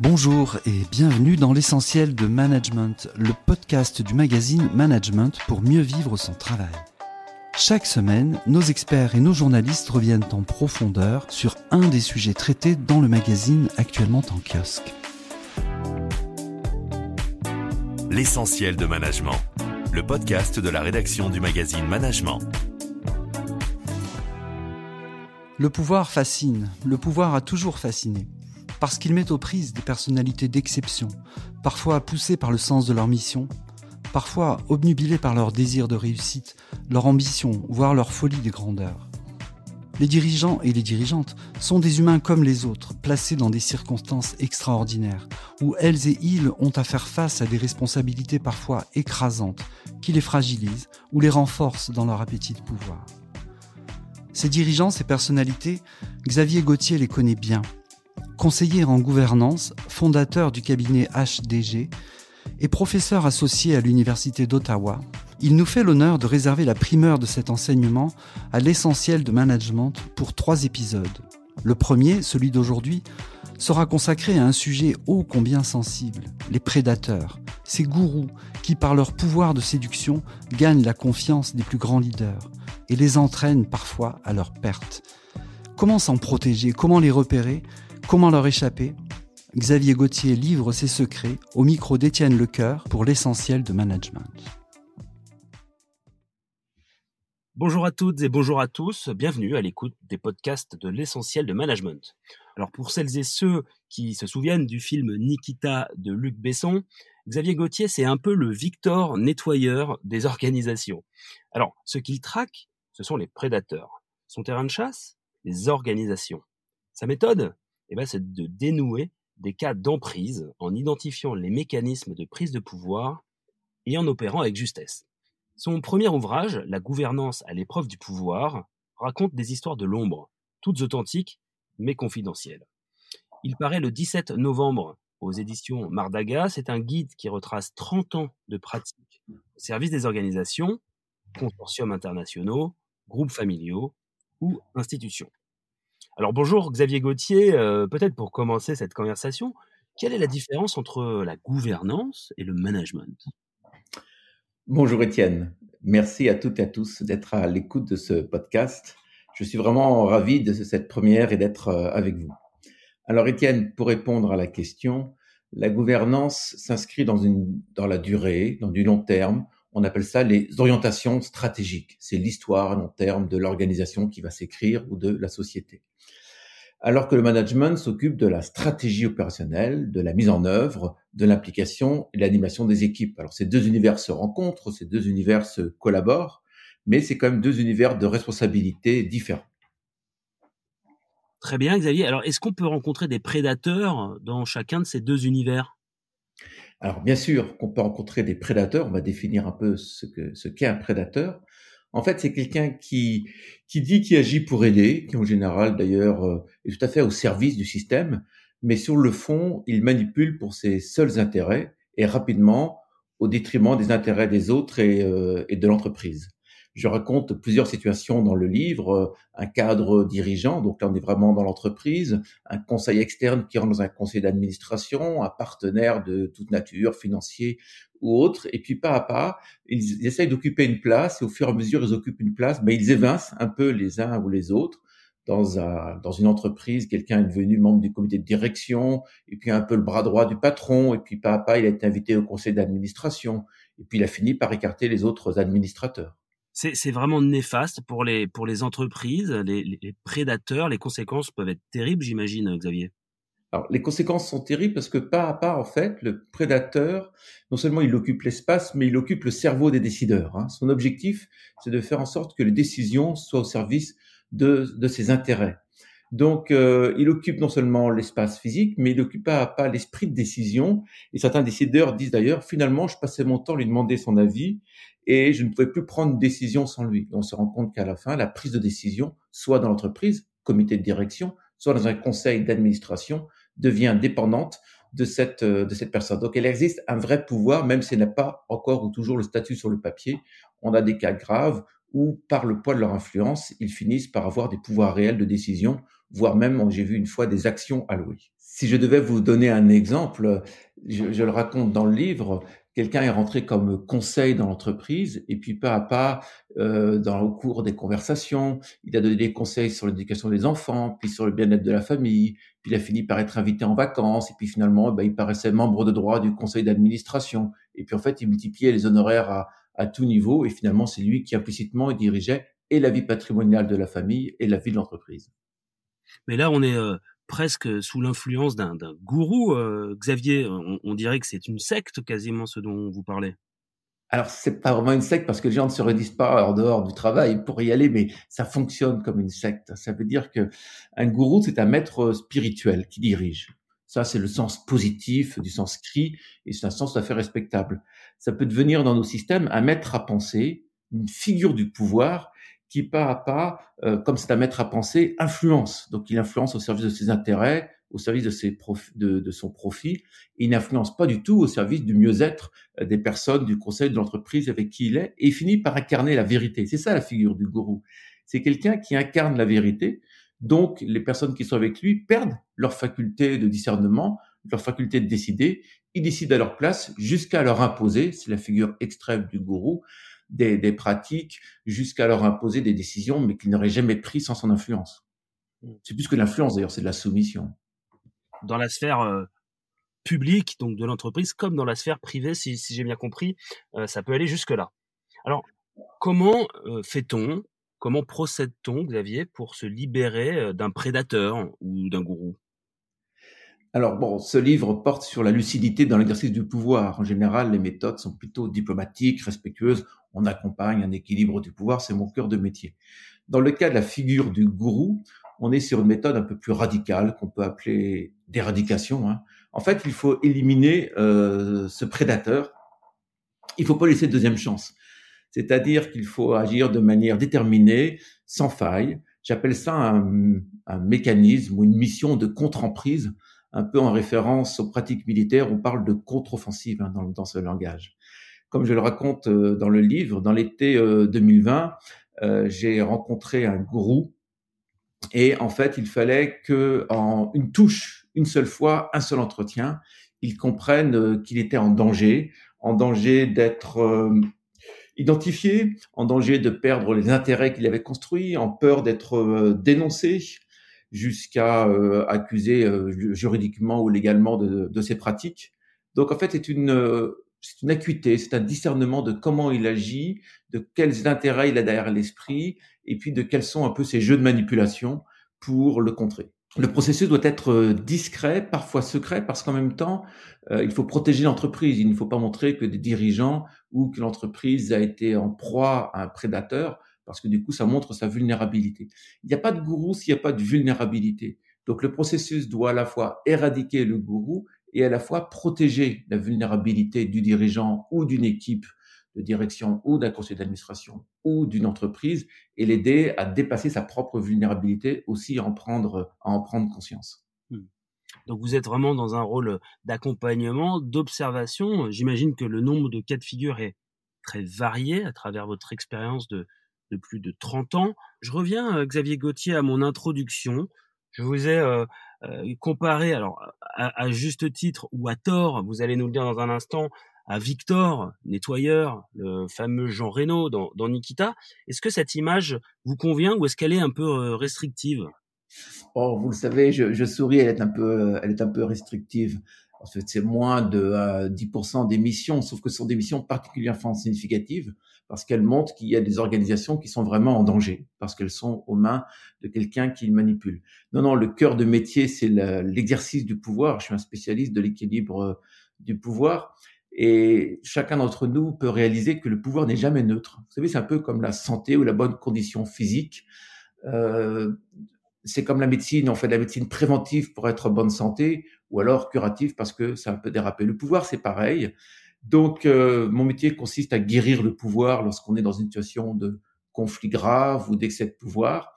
Bonjour et bienvenue dans l'essentiel de Management, le podcast du magazine Management pour mieux vivre son travail. Chaque semaine, nos experts et nos journalistes reviennent en profondeur sur un des sujets traités dans le magazine actuellement en kiosque. L'essentiel de Management, le podcast de la rédaction du magazine Management. Le pouvoir fascine, le pouvoir a toujours fasciné parce qu'il met aux prises des personnalités d'exception, parfois poussées par le sens de leur mission, parfois obnubilées par leur désir de réussite, leur ambition, voire leur folie de grandeur. Les dirigeants et les dirigeantes sont des humains comme les autres, placés dans des circonstances extraordinaires, où elles et ils ont à faire face à des responsabilités parfois écrasantes, qui les fragilisent ou les renforcent dans leur appétit de pouvoir. Ces dirigeants, ces personnalités, Xavier Gauthier les connaît bien, conseiller en gouvernance, fondateur du cabinet HDG et professeur associé à l'Université d'Ottawa, il nous fait l'honneur de réserver la primeur de cet enseignement à l'essentiel de management pour trois épisodes. Le premier, celui d'aujourd'hui, sera consacré à un sujet ô combien sensible, les prédateurs, ces gourous qui, par leur pouvoir de séduction, gagnent la confiance des plus grands leaders et les entraînent parfois à leur perte. Comment s'en protéger? Comment les repérer? Comment leur échapper? Xavier Gauthier livre ses secrets au micro d'Étienne Lecoeur pour l'essentiel de management. Bonjour à toutes et bonjour à tous, bienvenue à l'écoute des podcasts de l'essentiel de management. Alors pour celles et ceux qui se souviennent du film Nikita de Luc Besson, Xavier Gauthier c'est un peu le Victor nettoyeur des organisations. Alors ce qu'il traque, ce sont les prédateurs. Son terrain de chasse, les organisations. Sa méthode, eh ben, c'est de dénouer des cas d'emprise en identifiant les mécanismes de prise de pouvoir et en opérant avec justesse. Son premier ouvrage, La gouvernance à l'épreuve du pouvoir, raconte des histoires de l'ombre, toutes authentiques mais confidentielles. Il paraît le 17 novembre aux éditions Mardaga. C'est un guide qui retrace 30 ans de pratique au service des organisations, consortiums internationaux, groupes familiaux ou institutions. Alors bonjour Xavier Gauthier, euh, peut-être pour commencer cette conversation, quelle est la différence entre la gouvernance et le management? Bonjour Étienne, merci à toutes et à tous d'être à l'écoute de ce podcast. Je suis vraiment ravi de cette première et d'être euh, avec vous. Alors Étienne, pour répondre à la question, la gouvernance s'inscrit dans, une, dans la durée, dans du long terme. On appelle ça les orientations stratégiques. C'est l'histoire à long terme de l'organisation qui va s'écrire ou de la société alors que le management s'occupe de la stratégie opérationnelle, de la mise en œuvre, de l'implication et de l'animation des équipes. Alors ces deux univers se rencontrent, ces deux univers se collaborent, mais c'est quand même deux univers de responsabilité différents. Très bien, Xavier. Alors, est-ce qu'on peut rencontrer des prédateurs dans chacun de ces deux univers? Alors, bien sûr qu'on peut rencontrer des prédateurs. On va définir un peu ce qu'est un prédateur. En fait, c'est quelqu'un qui, qui dit qu'il agit pour aider, qui en général d'ailleurs euh, est tout à fait au service du système, mais sur le fond, il manipule pour ses seuls intérêts et rapidement au détriment des intérêts des autres et, euh, et de l'entreprise. Je raconte plusieurs situations dans le livre, euh, un cadre dirigeant, donc là on est vraiment dans l'entreprise, un conseil externe qui rentre dans un conseil d'administration, un partenaire de toute nature, financier ou autre, et puis pas à pas, ils essayent d'occuper une place, et au fur et à mesure ils occupent une place, mais ils évincent un peu les uns ou les autres. Dans, un, dans une entreprise, quelqu'un est devenu membre du comité de direction, et puis un peu le bras droit du patron, et puis pas à pas, il a été invité au conseil d'administration, et puis il a fini par écarter les autres administrateurs. C'est vraiment néfaste pour les, pour les entreprises, les, prédateurs, les conséquences peuvent être terribles, j'imagine, Xavier. Alors, les conséquences sont terribles parce que pas à pas, en fait, le prédateur, non seulement il occupe l'espace, mais il occupe le cerveau des décideurs. Hein. Son objectif, c'est de faire en sorte que les décisions soient au service de, de ses intérêts. Donc, euh, il occupe non seulement l'espace physique, mais il occupe pas pas l'esprit de décision. Et certains décideurs disent d'ailleurs, finalement, je passais mon temps à lui demander son avis et je ne pouvais plus prendre une décision sans lui. on se rend compte qu'à la fin, la prise de décision, soit dans l'entreprise, comité de direction, soit dans un conseil d'administration, devient dépendante de cette, euh, de cette personne. Donc, elle existe un vrai pouvoir, même si elle n'a pas encore ou toujours le statut sur le papier. On a des cas graves où, par le poids de leur influence, ils finissent par avoir des pouvoirs réels de décision, voire même, j'ai vu une fois des actions allouées. Si je devais vous donner un exemple, je, je le raconte dans le livre, quelqu'un est rentré comme conseil dans l'entreprise et puis pas à pas, euh, dans le cours des conversations, il a donné des conseils sur l'éducation des enfants, puis sur le bien-être de la famille, puis il a fini par être invité en vacances et puis finalement, ben, il paraissait membre de droit du conseil d'administration et puis en fait, il multipliait les honoraires à, à tout niveau et finalement, c'est lui qui implicitement dirigeait et la vie patrimoniale de la famille et la vie de l'entreprise. Mais là, on est euh, presque sous l'influence d'un gourou, euh, Xavier. On, dirait que c'est une secte quasiment ce dont vous parlez. Alors c'est pas vraiment une secte parce que les gens ne se réduisent pas en dehors du travail pour y aller, mais ça fonctionne comme une secte. Ça veut dire que un gourou c'est un maître spirituel qui dirige. Ça c'est le sens positif du sanskrit et c'est un sens tout à fait respectable. Ça peut devenir dans nos systèmes un maître à penser, une figure du pouvoir qui pas à pas, euh, comme c'est un maître à penser, influence. Donc il influence au service de ses intérêts, au service de, ses de, de, son profit, il n'influence pas du tout au service du mieux-être euh, des personnes, du conseil de l'entreprise avec qui il est, et il finit par incarner la vérité. C'est ça la figure du gourou. C'est quelqu'un qui incarne la vérité, donc les personnes qui sont avec lui perdent leur faculté de discernement, leur faculté de décider, ils décident à leur place jusqu'à leur imposer, c'est la figure extrême du gourou, des, pratiques jusqu'à leur imposer des décisions, mais qu'ils n'auraient jamais pris sans son influence. Mm. C'est plus que l'influence d'ailleurs, c'est de la soumission. Dans la sphère euh, publique, donc de l'entreprise, comme dans la sphère privée, si, j'ai bien compris, euh, ça peut aller jusque-là. Alors, comment euh, fait-on, comment procède-t-on, Xavier, pour se libérer d'un prédateur ou d'un gourou? Alors bon, ce livre porte sur la lucidité dans l'exercice du pouvoir. En général, les méthodes sont plutôt diplomatiques, respectueuses. On accompagne un équilibre du pouvoir, c'est mon cœur de métier. Dans le cas de la figure du gourou, on est sur une méthode un peu plus radicale qu'on peut appeler d'éradication. Hein. En fait, il faut éliminer euh, ce prédateur. Il faut pas laisser de deuxième chance. C'est-à-dire qu'il faut agir de manière déterminée, sans faille. J'appelle ça un, un mécanisme ou une mission de contre-emprise un peu en référence aux pratiques militaires, on parle de contre-offensive hein, dans, ce langage. Comme je le raconte euh, dans le livre, dans l'été 2020, euh, euh, j'ai rencontré un gourou et en fait, il fallait que en une touche, une seule fois, un seul entretien, il comprenne qu'il était en danger, en danger d'être identifié, en danger de perdre les intérêts qu'il avait construits, en peur d'être dénoncé, jusqu'à euh, accuser euh, juridiquement ou légalement de, de, ces pratiques. Donc en fait, c'est une, euh, c'est une acuité, c'est un discernement de comment il agit, de quels intérêts il a derrière l'esprit, et puis de quels sont un peu ses jeux de manipulation pour le contrer. Le processus doit être discret, parfois secret, parce qu'en même temps, il faut protéger l'entreprise. Il ne faut pas montrer que des dirigeants ou que l'entreprise a été en proie à un prédateur parce que du coup, ça montre sa vulnérabilité. Il n'y a pas de gourou s'il n'y a pas de vulnérabilité. Donc le processus doit à la fois éradiquer le gourou et à la fois protéger la vulnérabilité du dirigeant ou d'une équipe de direction ou d'un conseil d'administration ou d'une entreprise et l'aider à dépasser sa propre vulnérabilité aussi à en prendre, à en prendre conscience. Hmm. Donc vous êtes vraiment dans un rôle d'accompagnement, d'observation. J'imagine que le nombre de cas de figure est très varié à travers votre expérience de, de plus de 30 ans. Je reviens, euh, Xavier Gauthier, à mon introduction. Je vous ai euh, euh, comparé, alors à, juste titre ou à tort, vous allez nous le dire dans un instant, à Victor, nettoyeur, le fameux Jean Reno dans, Nikita. Est-ce que cette image vous convient ou est-ce qu'elle est un peu restrictive? Oh, vous le savez, je, je, souris, elle est un peu, elle est un peu restrictive. En fait, c'est moins de 10% d'émissions, sauf que ce sont des missions particulièrement significatives parce qu'elles montrent qu'il y a des organisations qui sont vraiment en danger, parce qu'elles sont aux mains de quelqu'un qui les manipule. Non, non, le cœur de métier, c'est l'exercice du pouvoir. Je suis un spécialiste de l'équilibre euh, du pouvoir. Et chacun d'entre nous peut réaliser que le pouvoir n'est jamais neutre. Vous savez, c'est un peu comme la santé ou la bonne condition physique. Euh, c'est comme la médecine, on fait de la médecine préventive pour être en bonne santé, ou alors curative parce que ça peut déraper. Le pouvoir, c'est pareil. Donc, euh, mon métier consiste à guérir le pouvoir lorsqu'on est dans une situation de conflit grave ou d'excès de pouvoir.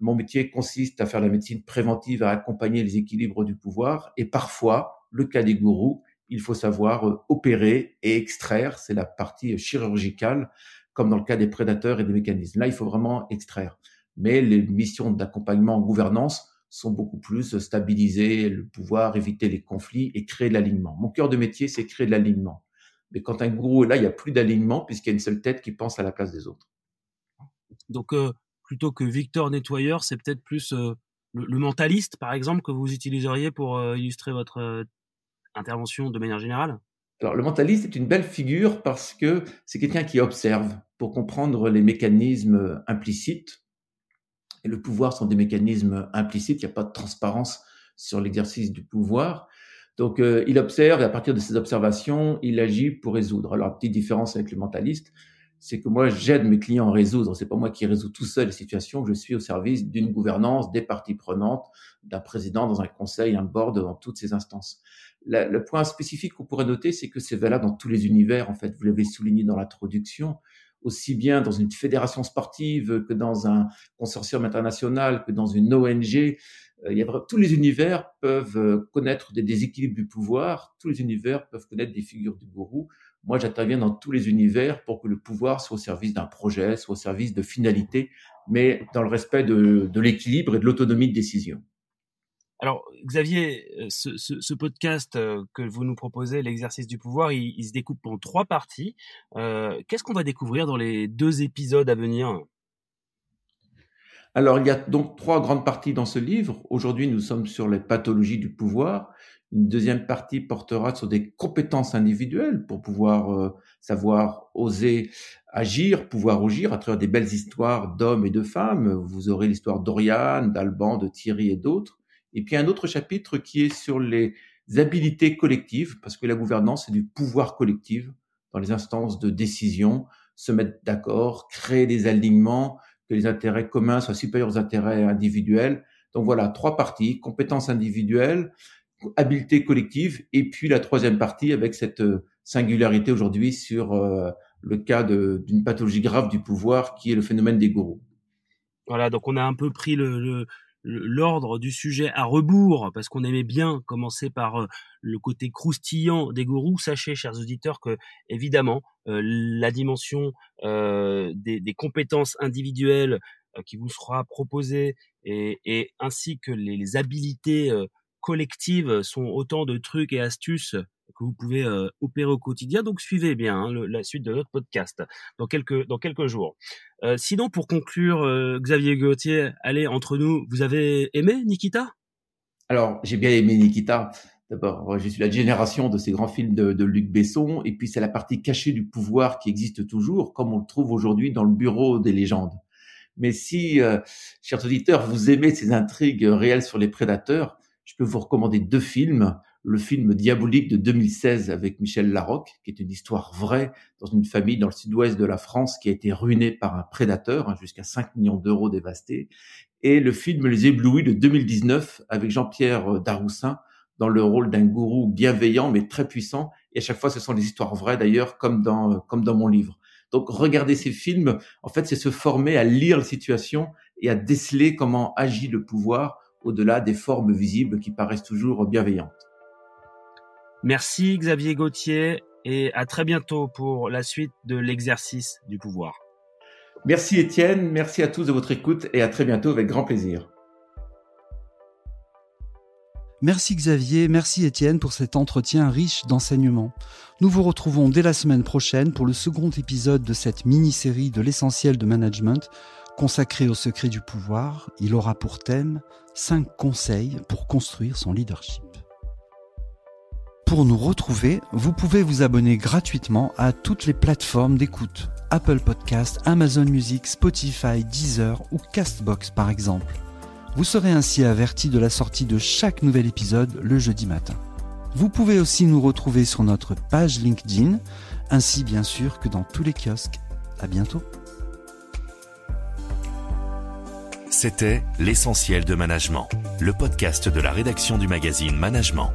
Mon métier consiste à faire la médecine préventive, à accompagner les équilibres du pouvoir. Et parfois, le cas des gourous, il faut savoir euh, opérer et extraire. C'est la partie chirurgicale, comme dans le cas des prédateurs et des mécanismes. Là, il faut vraiment extraire. Mais les missions d'accompagnement en gouvernance sont beaucoup plus stabiliser le pouvoir, éviter les conflits et créer de l'alignement. Mon cœur de métier, c'est créer de l'alignement. Mais quand un gourou est là, il n'y a plus d'alignement puisqu'il y a une seule tête qui pense à la place des autres. Donc, euh, plutôt que Victor Nettoyeur, c'est peut-être plus euh, le, mentaliste, par exemple, que vous utiliseriez pour euh, illustrer votre intervention de manière générale? Alors, le mentaliste est une belle figure parce que c'est quelqu'un qui observe pour comprendre les mécanismes implicites. Et le pouvoir sont des mécanismes implicites, il n'y a pas de transparence sur l'exercice du pouvoir. Donc, euh, il observe et à partir de ses observations, il agit pour résoudre. Alors, petite différence avec le mentaliste, c'est que moi, j'aide mes clients à résoudre. C'est pas moi qui résous tout seul les situations. Je suis au service d'une gouvernance, des parties prenantes, d'un président dans un conseil, un board, dans toutes ces instances. le point spécifique qu'on pourrait noter, c'est que c'est valable dans tous les univers. En fait, vous l'avez souligné dans l'introduction aussi bien dans une fédération sportive que dans un consortium international, que dans une ONG. Euh, tous les univers peuvent euh, connaître des déséquilibres du pouvoir, tous les univers peuvent connaître des figures du gourou. Moi, j'interviens dans tous les univers pour que le pouvoir soit au service d'un projet, soit au service de finalité, mais dans le respect de, l'équilibre et de l'autonomie de décision. Alors, Xavier, euh, ce, podcast que vous nous proposez, l'exercice du pouvoir, il, se découpe en trois parties. Qu'est-ce qu'on va découvrir dans les deux épisodes à venir? Alors, il y a donc trois grandes parties dans ce livre. Aujourd'hui, nous sommes sur les pathologies du pouvoir. Une deuxième partie portera sur des compétences individuelles pour pouvoir euh, savoir oser agir, pouvoir agir à travers des belles histoires d'hommes et de femmes. Vous aurez l'histoire d'Oriane, d'Alban, de Thierry et d'autres. Et puis un autre chapitre qui est sur les habilités collectives, parce que la gouvernance, c'est du pouvoir collectif dans les instances de décision, se mettre d'accord, créer des alignements, que les intérêts communs soient supérieurs aux intérêts individuels. Donc voilà, trois parties, compétences individuelles, habileté collective, et puis la troisième partie avec cette euh, singularité aujourd'hui sur euh, le cas d'une pathologie grave du pouvoir qui est le phénomène des gourous. Voilà, donc on a un peu pris le, l'ordre du sujet à rebours, parce qu'on aimait bien commencer par euh, le côté croustillant des gourous, sachez, chers auditeurs, que évidemment euh, la dimension euh, des, compétences individuelles qui vous sera proposée et, et ainsi que les, les habilités collectives sont autant de trucs et astuces que vous pouvez euh, opérer au quotidien. Donc suivez bien hein, la suite de notre podcast dans quelques dans quelques jours. Euh, sinon, pour conclure, euh, Xavier Gauthier, allez entre nous, vous avez aimé Nikita? Alors j'ai bien aimé Nikita. D'abord, je suis la génération de ces grands films de, de Luc Besson, et puis c'est la partie cachée du pouvoir qui existe toujours, comme on le trouve aujourd'hui dans le bureau des légendes. Mais si, chers auditeurs, vous aimez ces intrigues réelles sur les prédateurs, je peux vous recommander deux films le film Diabolique de 2016 avec Michel Larocque, qui est une histoire vraie dans une famille dans le sud-ouest de la France qui a été ruinée par un prédateur, hein, jusqu'à 5 millions d'euros dévastés, et le film Les Éblouis de 2019 avec Jean-Pierre euh, Daroussin dans le rôle d'un gourou bienveillant mais très puissant. Et à chaque fois, ce sont des histoires vraies d'ailleurs, comme dans, euh, comme dans mon livre. Donc, regarder ces films, en fait, c'est se former à lire la situation et à déceler comment agit le pouvoir au-delà des formes visibles qui paraissent toujours bienveillantes. Merci Xavier Gauthier et à très bientôt pour la suite de l'exercice du pouvoir. Merci Étienne, merci à tous de votre écoute et à très bientôt avec grand plaisir. Merci Xavier, merci Étienne pour cet entretien riche d'enseignements. Nous vous retrouvons dès la semaine prochaine pour le second épisode de cette mini-série de l'essentiel de management consacré au secret du pouvoir. Il aura pour thème 5 conseils pour construire son leadership. Pour nous retrouver, vous pouvez vous abonner gratuitement à toutes les plateformes d'écoute, Apple Podcast, Amazon Music, Spotify, Deezer ou Castbox par exemple. Vous serez ainsi averti de la sortie de chaque nouvel épisode le jeudi matin. Vous pouvez aussi nous retrouver sur notre page LinkedIn, ainsi bien sûr que dans tous les kiosques. À bientôt. C'était L'essentiel de management, le podcast de la rédaction du magazine Management.